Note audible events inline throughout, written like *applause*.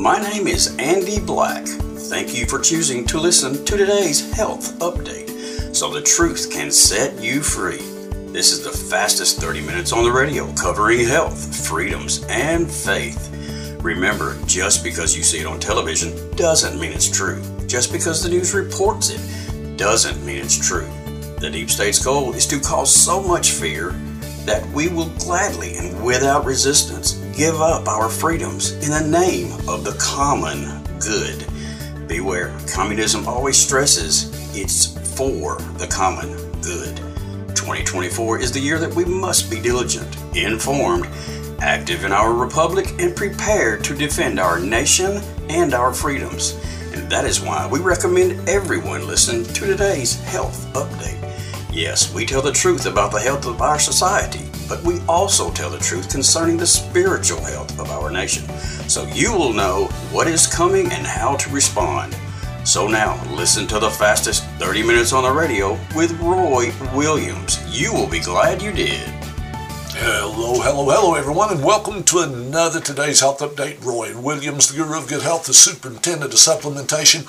My name is Andy Black. Thank you for choosing to listen to today's health update so the truth can set you free. This is the fastest 30 minutes on the radio covering health, freedoms, and faith. Remember, just because you see it on television doesn't mean it's true. Just because the news reports it doesn't mean it's true. The deep state's goal is to cause so much fear that we will gladly and without resistance give up our freedoms in the name of the common good. Beware, communism always stresses it's for the common good. 2024 is the year that we must be diligent, informed, active in our republic, and prepared to defend our nation and our freedoms. And that is why we recommend everyone listen to today's health update. Yes, we tell the truth about the health of our society, but we also tell the truth concerning the spiritual health of our nation. So you will know what is coming and how to respond. So now, listen to the fastest 30 minutes on the radio with Roy Williams. You will be glad you did. Hello, hello, hello, everyone, and welcome to another today's health update. Roy Williams, the guru of good health, the superintendent of supplementation.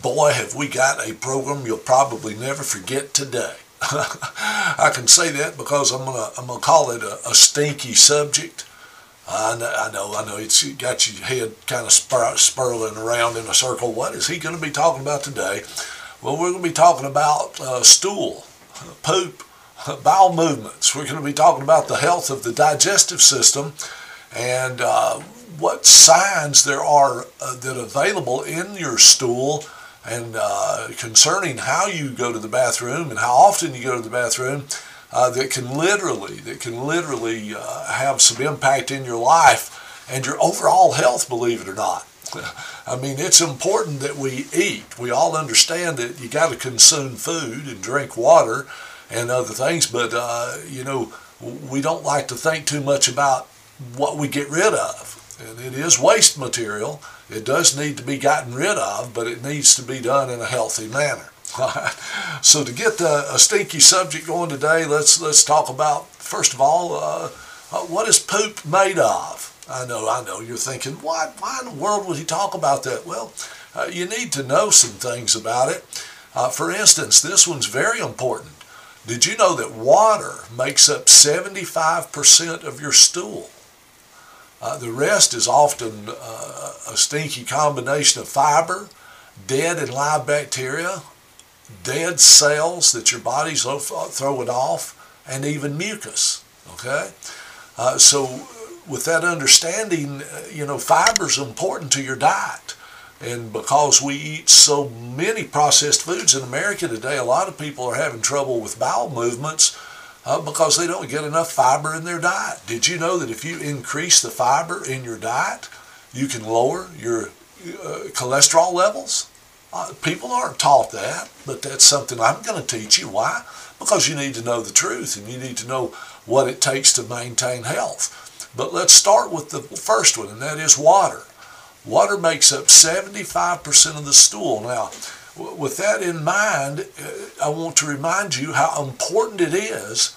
Boy, have we got a program you'll probably never forget today. *laughs* I can say that because I'm gonna I'm gonna call it a, a stinky subject. I know, I know, I know. It's got your head kind of spir- spiraling around in a circle. What is he going to be talking about today? Well, we're going to be talking about uh, stool, *laughs* poop, *laughs* bowel movements. We're going to be talking about the health of the digestive system and uh, what signs there are uh, that are available in your stool and uh, concerning how you go to the bathroom and how often you go to the bathroom uh, that can literally that can literally uh, have some impact in your life and your overall health believe it or not I mean, it's important that we eat. We all understand that you got to consume food and drink water and other things, but uh, you know, we don't like to think too much about what we get rid of. And it is waste material. It does need to be gotten rid of, but it needs to be done in a healthy manner. so to get the, a stinky subject going today, let's let's talk about first of all, uh, what is poop made of? I know, I know. You're thinking, why, why in the world would he talk about that? Well, uh, you need to know some things about it. Uh, for instance, this one's very important. Did you know that water makes up 75% of your stool? Uh, the rest is often uh, a stinky combination of fiber, dead and live bacteria, dead cells that your body's throwing off, and even mucus. Okay? Uh, so with that understanding, uh, you know, fiber is important to your diet. And because we eat so many processed foods in America today, a lot of people are having trouble with bowel movements uh, because they don't get enough fiber in their diet. Did you know that if you increase the fiber in your diet, you can lower your uh, cholesterol levels? Uh, people aren't taught that, but that's something I'm going to teach you. Why? Because you need to know the truth and you need to know what it takes to maintain health. But let's start with the first one, and that is water. Water makes up 75% of the stool. Now, with that in mind, uh, I want to remind you how important it is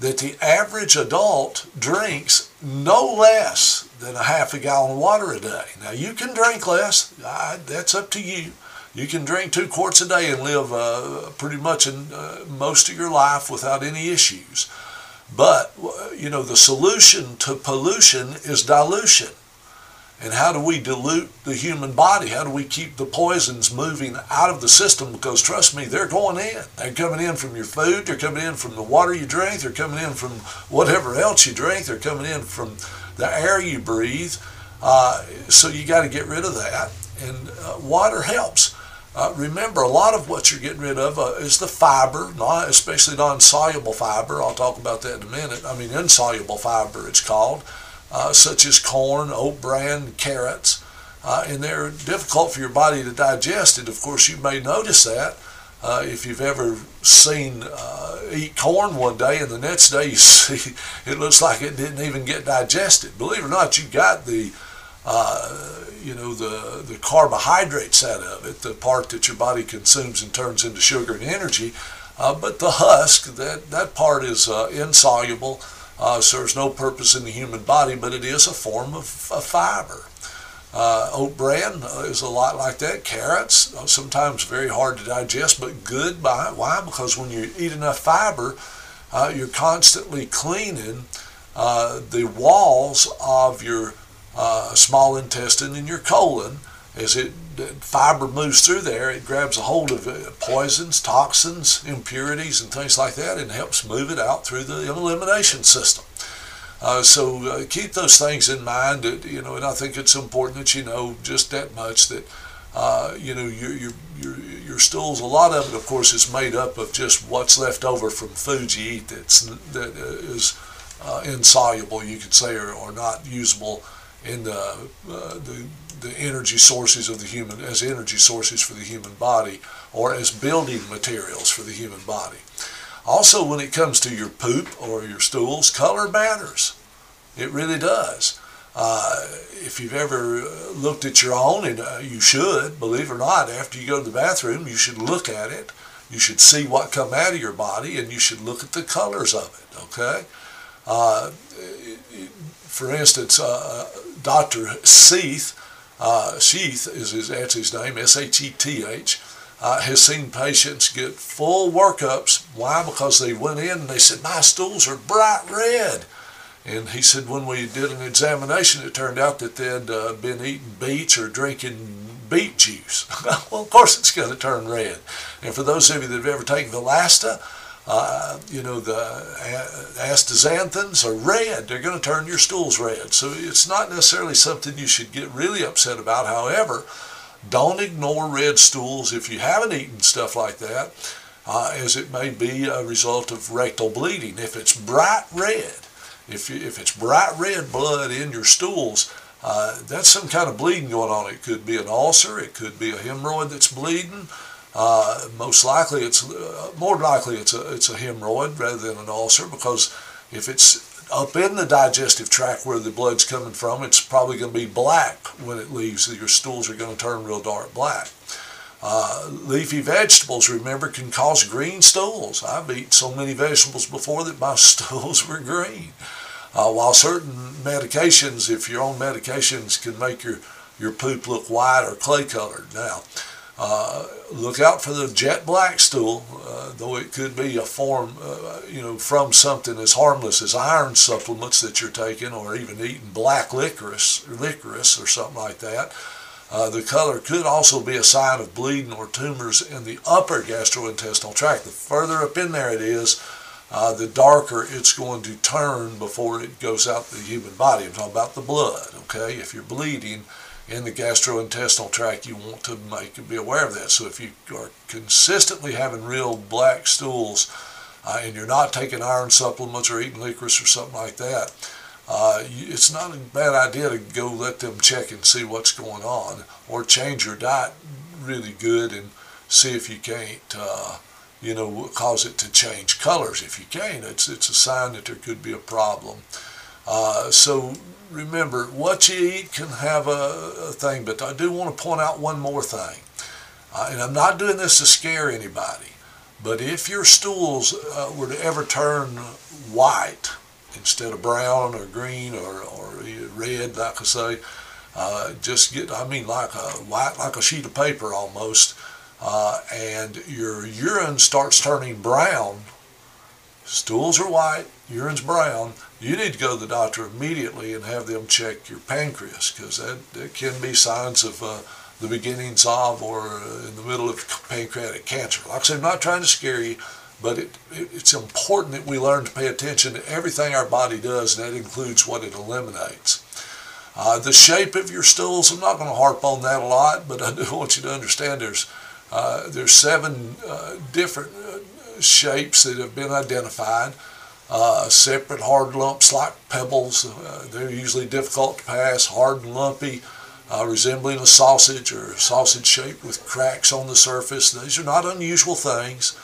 that the average adult drinks no less than a half a gallon of water a day. Now, you can drink less, that's up to you. You can drink two quarts a day and live uh, pretty much in uh, most of your life without any issues. But, you know, the solution to pollution is dilution. And how do we dilute the human body? How do we keep the poisons moving out of the system? Because trust me, they're going in. They're coming in from your food, they're coming in from the water you drink, they're coming in from whatever else you drink, they're coming in from the air you breathe. Uh, so you got to get rid of that. And uh, water helps. Uh, remember, a lot of what you're getting rid of uh, is the fiber, not, especially non-soluble fiber. I'll talk about that in a minute. I mean, insoluble fiber, it's called, uh, such as corn, oat bran, carrots. Uh, and they're difficult for your body to digest. And of course, you may notice that uh, if you've ever seen uh, eat corn one day and the next day you *laughs* see it looks like it didn't even get digested. Believe it or not, you got the uh, you know the the carbohydrates out of it, the part that your body consumes and turns into sugar and energy. But the husk, that that part is insoluble, uh, serves no purpose in the human body, but it is a form of, of fiber. Uh, oat bran is a lot like that. Carrots, sometimes very hard to digest, but good. By why? Because when you eat enough fiber, uh, you're constantly cleaning uh, the walls of your uh, small intestine and your colon. As it fiber moves through there, it grabs a hold of uh, poisons, toxins, impurities, and things like that, and helps move it out through the elimination system. Uh, so uh, keep those things in mind. You know, and I think it's important that you know just that much that uh, you know your, your your your stools. A lot of it, of course, is made up of just what's left over from food you eat. That's that is uh, insoluble, you could say, or, or not usable in the uh, the the energy sources of the human as energy sources for the human body or as building materials for the human body. Also, when it comes to your poop or your stools, color matters. It really does. Uh, if you've ever uh, looked at your own, and uh, you should, believe it or not, after you go to the bathroom, you should look at it. You should see what come out of your body, and you should look at the colors of it. Okay. Uh, for instance, uh, Dr. Seath, uh, Sheth is his, that's his name, S-H-E-T-H, uh, has seen patients get full workups. Why? Because they went in and they said, my stools are bright red. And he said when we did an examination, it turned out that they'd uh, been eating beets or drinking beet juice. *laughs* well, of course it's going to turn red. And for those of you that have ever taken Vilasta, uh, you know, the astaxanthins are red. They're going to turn your stools red. So it's not necessarily something you should get really upset about. However, don't ignore red stools if you haven't eaten stuff like that, uh, as it may be a result of rectal bleeding. If it's bright red, if, if it's bright red blood in your stools, uh, that's some kind of bleeding going on. It could be an ulcer, it could be a hemorrhoid that's bleeding. Uh, most likely, it's uh, more likely it's a it's a hemorrhoid rather than an ulcer because if it's up in the digestive tract where the blood's coming from, it's probably going to be black when it leaves. Your stools are going to turn real dark black. Uh, leafy vegetables, remember, can cause green stools. I've eaten so many vegetables before that my *laughs* stools were green. Uh, while certain medications, if you're on medications, can make your, your poop look white or clay colored. Now, uh, look out for the jet black stool, uh, though it could be a form, uh, you know, from something as harmless as iron supplements that you're taking, or even eating black licorice, licorice or something like that. Uh, the color could also be a sign of bleeding or tumors in the upper gastrointestinal tract. The further up in there it is, uh, the darker it's going to turn before it goes out the human body. I'm talking about the blood. Okay, if you're bleeding in the gastrointestinal tract, you want to make be aware of that. So if you are consistently having real black stools uh, and you're not taking iron supplements or eating licorice or something like that, uh, it's not a bad idea to go let them check and see what's going on or change your diet really good and see if you can't, uh, you know, cause it to change colors. If you can, it's, it's a sign that there could be a problem. Uh, so remember, what you eat can have a, a, thing, but I do want to point out one more thing. Uh, and I'm not doing this to scare anybody, but if your stools uh, were to ever turn white instead of brown or green or, or red, like I say, uh, just get, I mean, like a white, like a sheet of paper almost, uh, and your urine starts turning brown, stools are white, urine's brown, you need to go to the doctor immediately and have them check your pancreas because that, that can be signs of uh, the beginnings of or uh, in the middle of pancreatic cancer. Like I said, I'm not trying to scare you, but it, it, it's important that we learn to pay attention to everything our body does, and that includes what it eliminates. Uh, the shape of your stools, I'm not going to harp on that a lot, but I *laughs* do want you to understand there's, uh, there's seven uh, different uh, shapes that have been identified uh, separate hard lumps like pebbles. Uh, they're usually difficult to pass, hard and lumpy, uh, resembling a sausage or sausage shaped with cracks on the surface. These are not unusual things.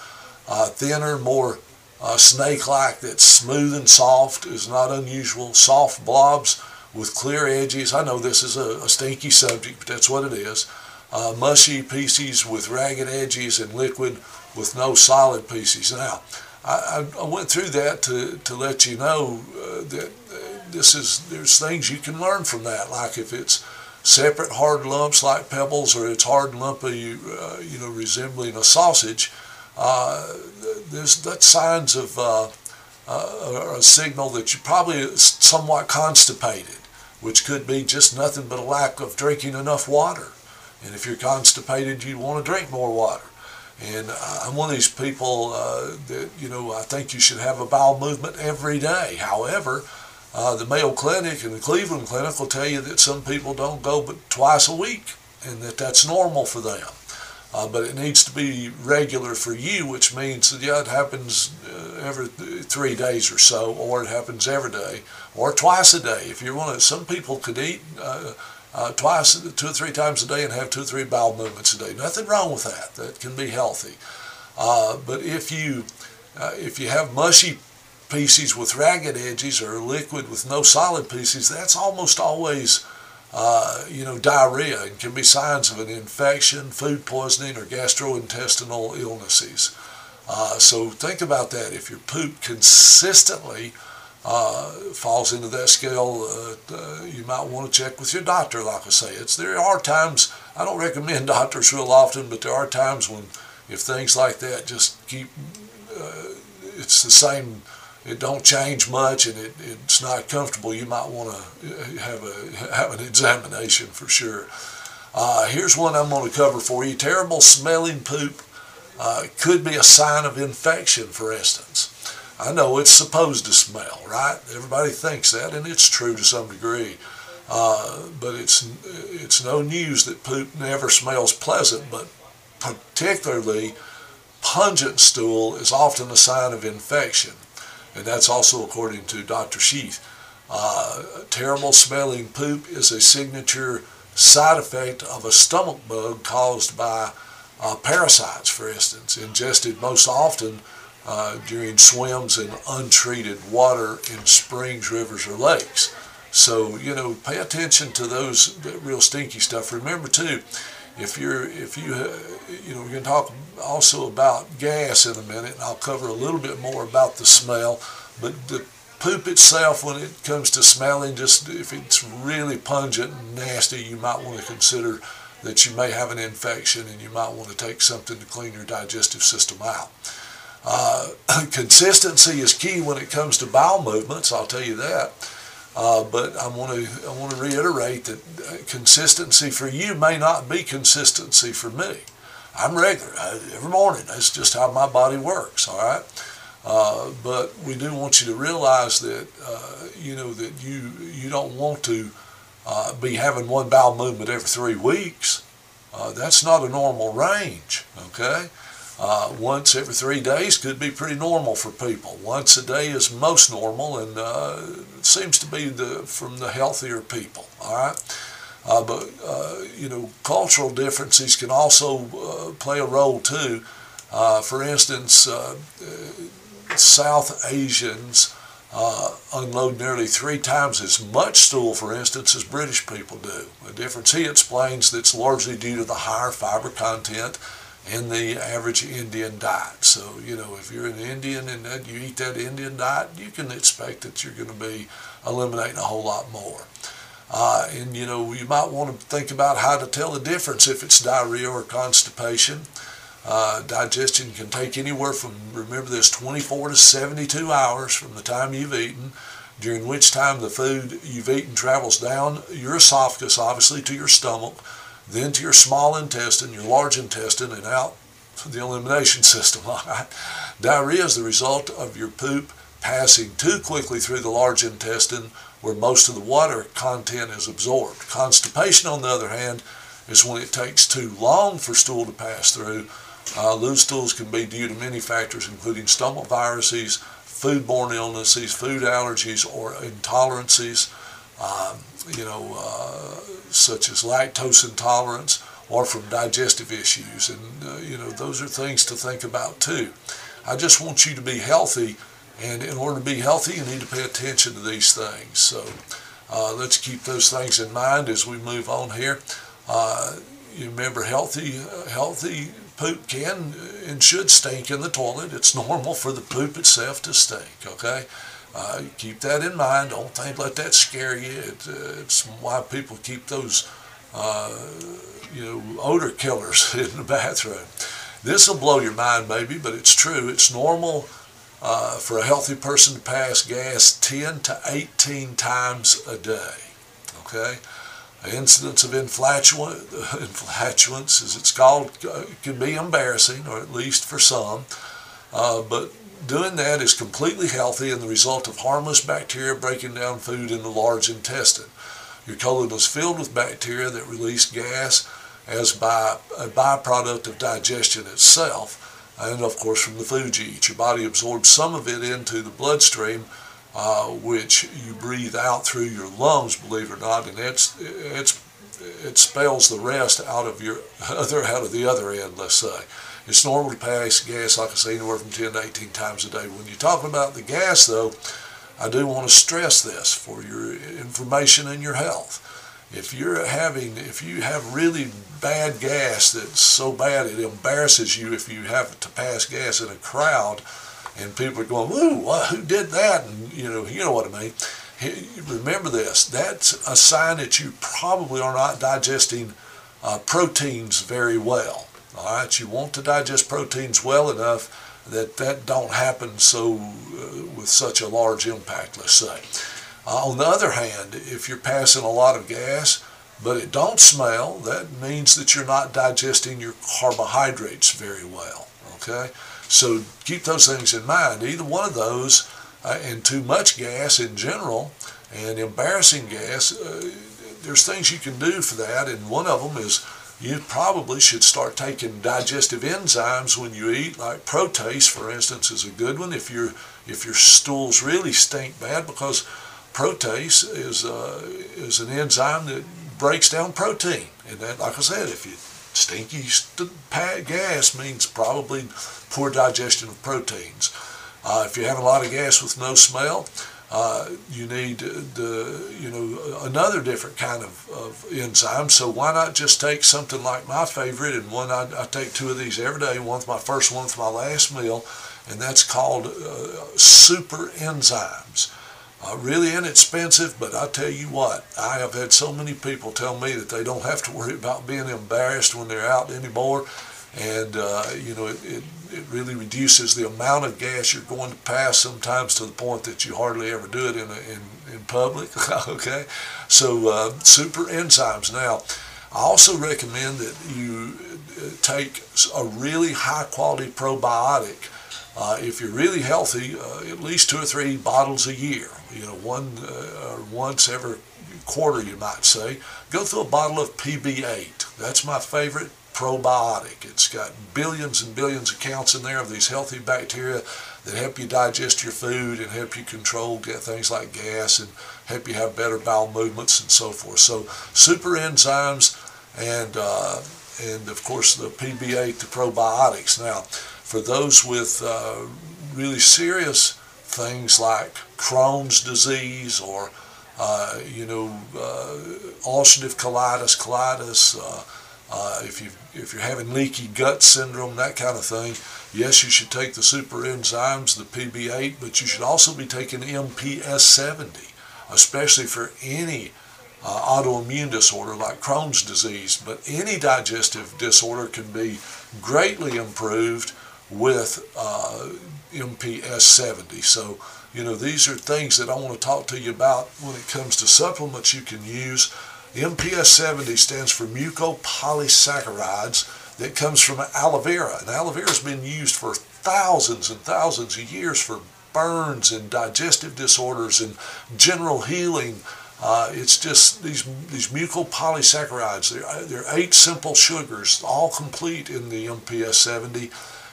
Uh, thinner, more uh, snake-like that's smooth and soft is not unusual. Soft blobs with clear edges. I know this is a, a stinky subject, but that's what it is. Uh, mushy pieces with ragged edges and liquid with no solid pieces. Now, I, I, went through that to, to let you know uh, that uh, this is there's things you can learn from that. Like if it's separate hard lumps like pebbles or it's hard lumpy, uh, you know, resembling a sausage, uh, there's that signs of uh, uh, a signal that you're probably somewhat constipated, which could be just nothing but a lack of drinking enough water. And if you're constipated, you want to drink more water. And I'm one of these people uh, that, you know, I think you should have a bowel movement every day. However, uh, the Mayo Clinic and the Cleveland Clinic will tell you that some people don't go but twice a week and that that's normal for them. Uh, but it needs to be regular for you, which means that, yeah, it happens uh, every three days or so, or it happens every day, or twice a day. If you want to, some people could eat uh, twice, two or three times a day and have two or three bowel movements a day. Nothing wrong with that. That can be healthy. Uh, but if you, uh, if you have mushy pieces with ragged edges or liquid with no solid pieces, that's almost always uh, you know, diarrhea and can be signs of an infection, food poisoning, or gastrointestinal illnesses. Uh, so think about that. If your poop consistently uh, falls into that scale, uh, uh, you might want to check with your doctor. Like I say, it's there are times I don't recommend *laughs* doctors real often, but there are times when if things like that just keep, it's the same it don't change much and it, it's not comfortable, you might want to have a *laughs* have an examination for sure. Uh, here's one I'm going to cover for you. Terrible smelling poop uh, could be a sign of infection, for instance. I know it's supposed to smell, right? Everybody thinks that, and it's true to some degree. Uh, but it's it's no news that poop never smells pleasant, but particularly pungent stool is often a sign of infection and that's also according to Dr. Sheth. Uh, terrible smelling poop is a signature side effect of a stomach bug caused by uh, parasites, for instance, ingested most often uh, during swims in untreated water in springs, rivers, or lakes. So, you know, pay attention to those real stinky stuff. Remember, too, if you're, if you, uh, you know, we're going to talk also about gas in a minute, and I'll cover a little bit more about the smell. But the poop itself, when it comes to smelling, just if it's really pungent and nasty, you might want to consider that you may have an infection and you might want to take something to clean your digestive system out. Uh, *laughs* consistency is key when it comes to bowel movements, I'll tell you that. Uh, but I want to I want to reiterate that uh, consistency for you may not be consistency for me. I'm regular I, every morning. That's just how my body works. All right. Uh, but we do want you to realize that uh, you know that you you don't want to uh, be having one bowel movement every three weeks. That's not a normal range. Okay. Uh, once every three days could be pretty normal for people. Once a day is most normal, and uh, seems to be the from the healthier people. All right, uh, but uh, you know, cultural differences can also uh, play a role too. Uh, for instance, South Asians unload nearly three times as much stool, for instance, as British people do. The difference he explains that's largely due to the higher fiber content in the average Indian diet. So, you know, if you're an Indian and you eat that Indian diet, you can expect that you're going to be eliminating a whole lot more. Uh, and, you know, you might want to think about how to tell the difference if it's diarrhea or constipation. Uh, digestion can take anywhere from, remember this, 24 to 72 hours from the time you've eaten, during which time the food you've eaten travels down your esophagus, obviously, to your stomach then to your small intestine, your large intestine, and out the elimination *laughs* system. Diarrhea is the result of your poop passing too quickly through the large intestine where most of the water content is absorbed. Constipation, on the other hand, is when it takes too long for stool to pass through. Uh, loose stools can be due to many factors, including stomach viruses, foodborne illnesses, food allergies, or intolerances. Um, you know, uh, such as lactose intolerance or from digestive issues. And, uh, you know, those are things to think about too. I just want you to be healthy, and in order to be healthy, you need to pay attention to these things. So uh, let's keep those things in mind as we move on here. Uh, you remember, healthy, healthy poop can and should stink in the toilet. It's normal for the poop itself to stink, okay? Uh, keep that in mind. Don't think let that scare you. It, uh, it's why people keep those uh, you know, odor killers *laughs* in the bathroom. This will blow your mind, maybe, but it's true. It's normal uh, for a healthy person to pass gas 10 to 18 times a day. Okay? incidence of inflatulence, *laughs* as it's called, uh, can be embarrassing, or at least for some. Uh, but doing that is completely healthy and the result of harmless bacteria breaking down food in the large intestine. Your colon is filled with bacteria that release gas as by a byproduct of digestion itself, and of course from the food you eat. Your body absorbs some of it into the bloodstream, uh, which you breathe out through your lungs, believe it or not, and it's it's it spells the rest out of your *laughs* other out of the other end. Let's say it's normal to pass gas, like I say, anywhere from 10 to 18 times a day. When you're talking about the gas, though, I do want to stress this for your information and your health. If you're having if you have really bad gas that's so bad it embarrasses you if you have to pass gas in a crowd and people are going ooh who did that? And you know you know what i mean. Remember this that's a sign that you probably are not digesting uh, proteins very well all right you want to digest proteins well enough that that don't happen so uh, with such a large impact let's say uh, on the other hand, if you're passing a lot of gas, but it don't smell, that means that you're not digesting your carbohydrates very well. Okay, so keep those things in mind. Either one of those, uh, and too much gas in general, and embarrassing gas, uh, there's things you can do for that, and one of them is you probably should start taking digestive enzymes when you eat, like protease, for instance, is a good one if your if your stools really stink bad because protease is uh, is an enzyme that breaks down protein, and that, like I said, if you stinky st- gas means probably poor digestion of proteins. Uh, if you have a lot of gas with no smell, uh, you need the you know another different kind of, of enzyme. So why not just take something like my favorite, and one I, I take two of these every day. One's my first, one's my last meal, and that's called uh, super enzymes. Uh, really inexpensive, but I tell you what, I have had so many people tell me that they don't have to worry about being embarrassed when they're out anymore. And, uh, you know, it, it, it, really reduces the amount of gas you're going to pass sometimes to the point that you hardly ever do it in, in, in public. *laughs* okay? So, uh, super enzymes. Now, I also recommend that you uh, take a really high quality probiotic uh, if you're really healthy, uh, at least two or three bottles a year. You know, one uh, once every quarter, you might say. Go through a bottle of PB8. That's my favorite probiotic. It's got billions and billions of counts in there of these healthy bacteria that help you digest your food and help you control get things like gas and help you have better bowel movements and so forth. So super enzymes and uh, and of course the PB8, the probiotics. Now for those with uh, really serious things like Crohn's disease or uh, you know uh, ulcerative colitis, colitis. Uh, if you if you're having leaky gut syndrome, that kind of thing, yes, you should take the super enzymes, the PB8, but you should also be taking MPS 70, especially for any uh, autoimmune disorder like Crohn's disease. But any digestive disorder can be greatly improved with uh, MPS 70. So, you know, these are things that I want to talk to you about when it comes to supplements you can use. MPS 70 stands for mucopolysaccharides that comes from aloe vera. And aloe vera has been used for thousands and thousands of years for burns and digestive disorders and general healing. Uh, it's just these these mucopolysaccharides. They're, they're eight simple sugars, all complete in the MPS 70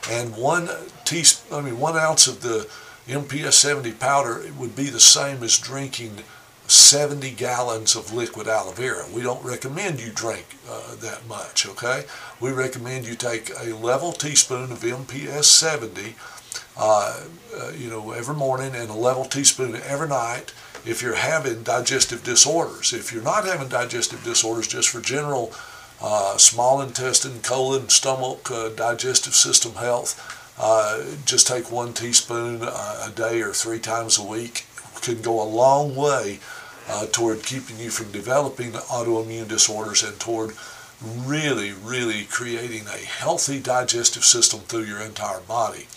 and one teaspoon, I mean one ounce of the MPS 70 powder would be the same as drinking 70 gallons of liquid aloe vera. We don't recommend you drink uh, that much, okay? We recommend you take a level teaspoon of MPS 70, uh, uh, you know, every morning and a level teaspoon every night if you're having digestive disorders. If you're not having digestive disorders, just for general uh, small intestine, colon, stomach, uh, digestive system health. Uh, just take one teaspoon a day or three times a week. Can go a long way uh, toward keeping you from developing autoimmune disorders and toward really, really creating a healthy digestive system through your entire body.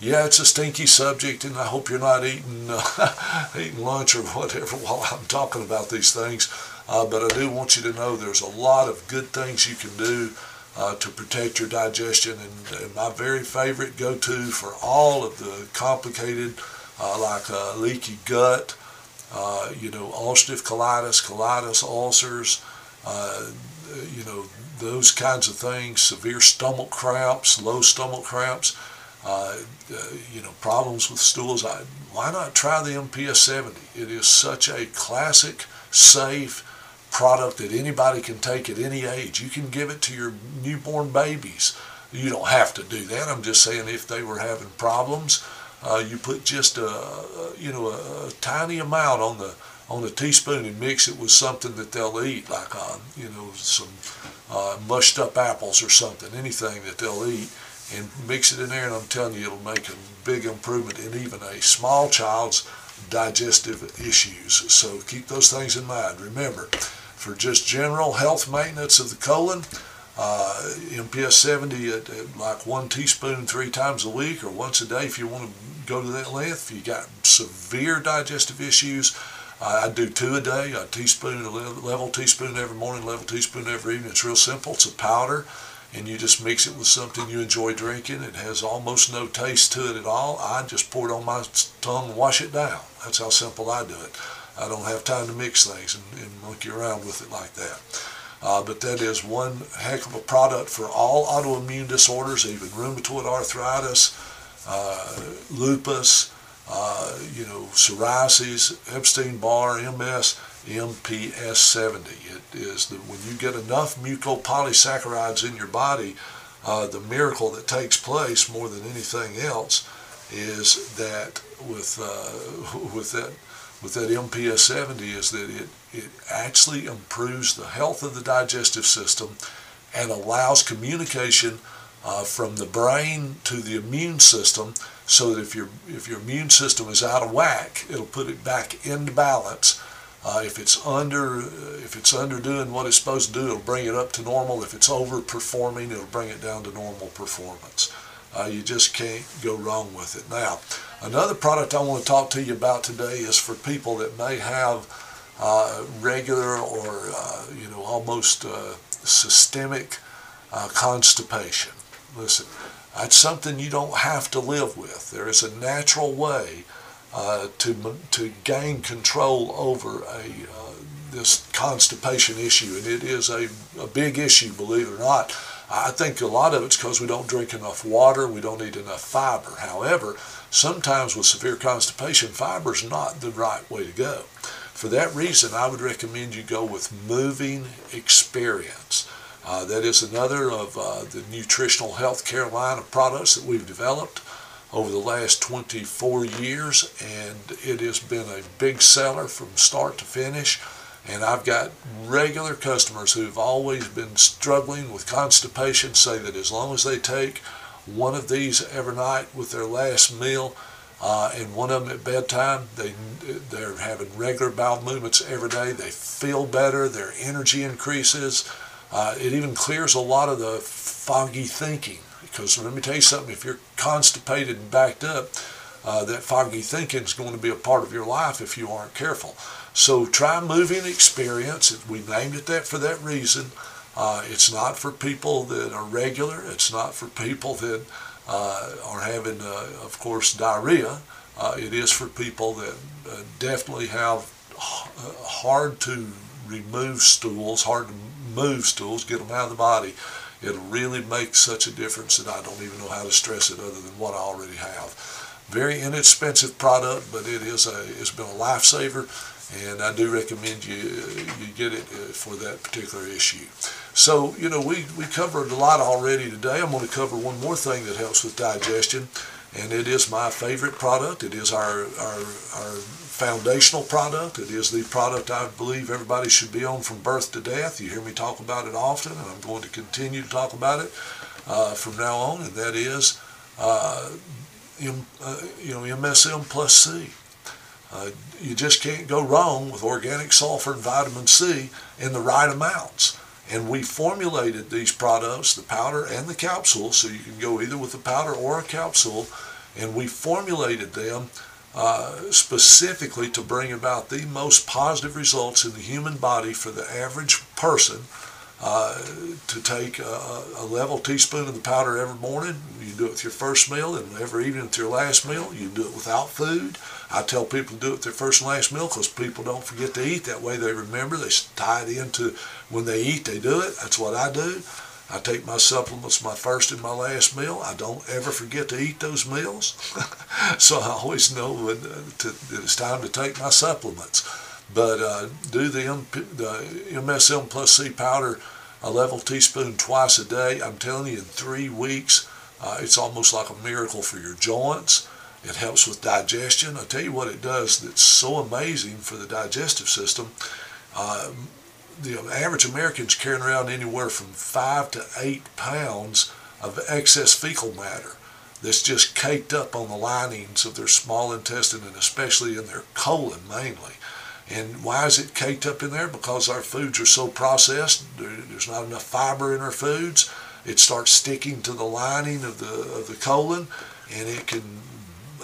Yeah, it's a stinky subject, and I hope you're not eating *laughs* uh, eating lunch or whatever *laughs* while I'm talking about these things. Uh, but I do want you to know there's a lot of good things you can do uh, to protect your digestion. And, and my very favorite go-to for all of the complicated, uh, like leaky gut, uh, you know, ulcerative colitis, colitis ulcers, you know, those kinds of things, severe stomach cramps, low stomach cramps, uh, uh, you know, problems with stools. I, why not try the MPS 70? It is such a classic, safe product that anybody can take at any age. You can give it to your newborn babies. You don't have to do that. I'm just saying if they were having problems, uh, you put just a, you know a, tiny amount on the on a teaspoon and mix it with something that they'll eat, like uh, you know some uh, mushed up apples or something, anything that they'll eat, and mix it in there. And I'm telling you, it'll make a big improvement in even a small child's digestive issues. So keep those things in mind. Remember, for just general health maintenance of the colon, uh, MPS 70 at, at, like one teaspoon three times a week or once a day if you want to go to that length. If you got severe digestive issues, I, I do two a day, a teaspoon, a level teaspoon every morning, level teaspoon every evening. It's real simple. It's a powder and you just mix it with something you enjoy drinking. It has almost no taste to it at all. I just pour it on my tongue and wash it down. That's how simple I do it. I don't have time to mix things and, and monkey around with it like that. Uh, but that is one heck of a product for all autoimmune disorders, even rheumatoid arthritis, uh, lupus, uh, you know, psoriasis, Epstein-Barr, MS, MPS 70. It is that when you get enough mucopolysaccharides in your body, uh, the miracle that takes place more than anything else is that with uh, *laughs* with that with that MPS 70 is that it it actually improves the health of the digestive system and allows communication uh, from the brain to the immune system so that if your if your immune system is out of whack it'll put it back into balance. Uh, if it's under if it's under doing what it's supposed to do it'll bring it up to normal. If it's overperforming it'll bring it down to normal performance uh, you just can't go wrong with it now another product I want to talk to you about today is for people that may have uh, regular or uh, you know almost uh, systemic uh, constipation listen that's something you don't have to live with. There is a natural way uh, to to gain control over a this constipation issue, and it is a, a big issue, believe it or not. I think a lot of it's because we don't drink enough water, we don't eat enough fiber. However, sometimes with severe constipation, fiber is not the right way to go. For that reason, I would recommend you go with moving experience. Uh, that is another of uh, the nutritional health care line of products that we've developed over the last 24 years, and it has been a big seller from start to finish. And I've got regular customers who've always been struggling with constipation say that as long as they take one of these every night with their last meal, uh, and one of them at bedtime. They they're having regular bowel movements every day. They feel better. Their energy increases. Uh, it even clears a lot of the foggy thinking. Because let me tell you something, if you're constipated and backed up, uh, that foggy thinking is going to be a part of your life if you aren't careful. So try moving experience. We named it that for that reason. Uh, it's not for people that are regular. It's not for people that uh, are having, uh, of course, diarrhea. Uh, it is for people that uh, definitely have hard to remove stools, hard to move stools, get them out of the body, it'll really make such a difference that I don't even know how to stress it other than what I already have. Very inexpensive product, but it is a it's been a lifesaver, and I do recommend you you get it uh, for that particular issue. So you know we we covered a lot already today. I'm going to cover one more thing that helps with digestion, and it is my favorite product. It is our our our foundational product. It is the product I believe everybody should be on from birth to death. You hear me talk about it often, and I'm going to continue to talk about it uh, from now on, and that is, uh, uh, you know, MSM plus C. Uh, you just can't go wrong with organic sulfur and vitamin C in the right amounts. And we formulated these products, the powder and the capsule, so you can go either with the powder or a capsule, and we formulated them uh, specifically to bring about the most positive results in the human body for the average person. Uh, to take a, a, level teaspoon of the powder every morning. You do it with your first meal, and every evening with your last meal. You do it without food. I tell people to do it with their first and last meal because people don't forget to eat. That way they remember. They tie it into when they eat, they do it. That's what I do. I take my supplements my first and my last meal. I don't ever forget to eat those meals. *laughs* so I always know when uh, to, it's time to take my supplements. But uh, do the, MP, the MSM plus C powder a level teaspoon twice a day. I'm telling you, in three weeks, uh, it's almost like a miracle for your joints. It helps with digestion. I tell you what it does that's so amazing for the digestive system. Uh, the average American's carrying around anywhere from five to eight pounds of excess fecal matter that's just caked up on the linings of their small intestine and especially in their colon mainly. And why is it caked up in there? Because our foods are so processed. There's not enough fiber in our foods. It starts sticking to the lining of the of the colon, and it can,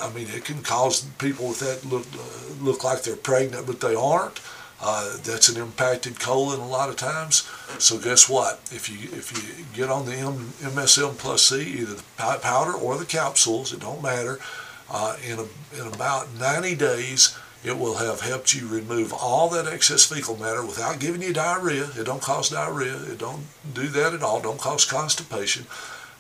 I mean, it can cause people with that look uh, look like they're pregnant, but they aren't. Uh, that's an impacted colon a lot of times. So guess what? If you if you get on the M, MSM plus C, either the powder or the capsules, it don't matter. Uh, in a, in about 90 days, it will have helped you remove all that excess fecal matter without giving you diarrhea. It don't cause diarrhea. It don't do that at all. Don't cause constipation.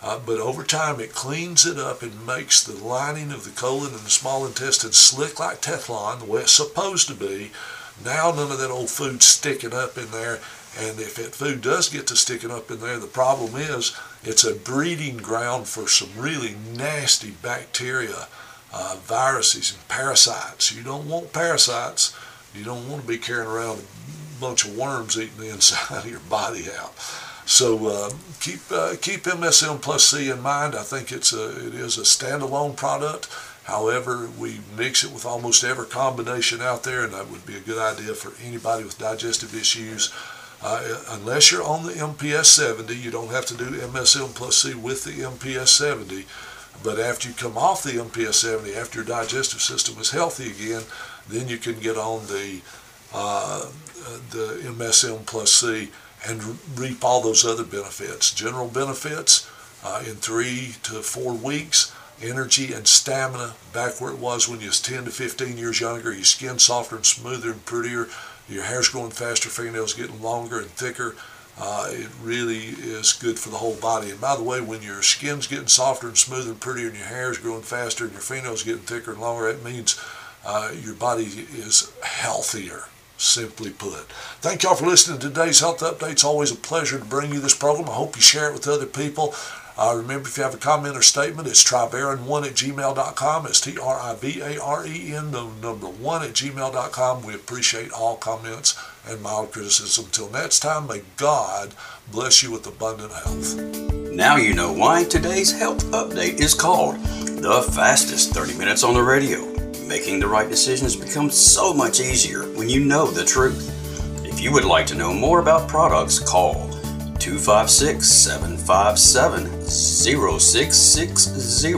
Uh, but over time, it cleans it up and makes the lining of the colon and the small intestine slick like Teflon, the way it's supposed to be. Now none of that old food sticking up in there. And if that food does get to sticking up in there, the problem is it's a breeding ground for some really nasty bacteria uh, viruses and parasites. You don't want parasites. You don't want to be carrying around a bunch of worms eating the *laughs* inside of your body out. So uh, keep uh, keep MSM plus C in mind. I think it's a it is a standalone product. However, we mix it with almost every combination out there, and that would be a good idea for anybody with digestive issues. Uh, unless you're on the MPS 70, you don't have to do MSM plus C with the MPS 70. But after you come off the MPS 70, after your digestive system is healthy again, then you can get on the uh, the MSM plus C and reap all those other benefits. General benefits uh, in three to four weeks, energy and stamina back where it was when you was 10 to 15 years younger, your skin softer and smoother and prettier, your hair's growing faster, fingernails getting longer and thicker, uh, it really is good for the whole body. And by the way, when your skin's getting softer and smoother and prettier, and your hair is growing faster, and your fingernails getting thicker and longer, that means uh, your body is healthier. Simply put. Thank y'all for listening to today's health update. It's always a pleasure to bring you this program. I hope you share it with other people. Uh, remember, if you have a comment or statement, it's tribaren1 at gmail.com. It's T R I B A R E N, the number 1 at gmail.com. We appreciate all comments and mild criticism. Until next time, may God bless you with abundant health. Now you know why today's health update is called the fastest 30 minutes on the radio. Making the right decisions becomes so much easier when you know the truth. If you would like to know more about products, call 256 757 0660.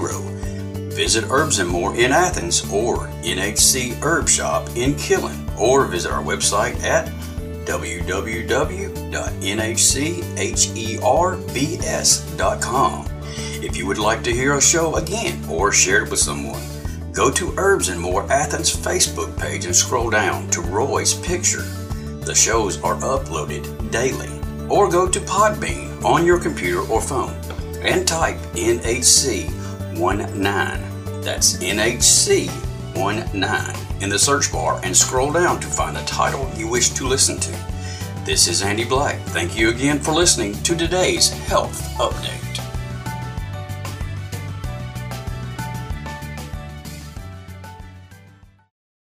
Visit Herbs and More in Athens or NHC Herb Shop in Killen or visit our website at www.nhcherbs.com. If you would like to hear a show again or share it with someone, go to Herbs and More Athens Facebook page and scroll down to Roy's picture. The shows are uploaded daily. Or go to Podbean on your computer or phone and type NHC19. That's NHC19 in the search bar and scroll down to find the title you wish to listen to. This is Andy Black. Thank you again for listening to today's Health Update.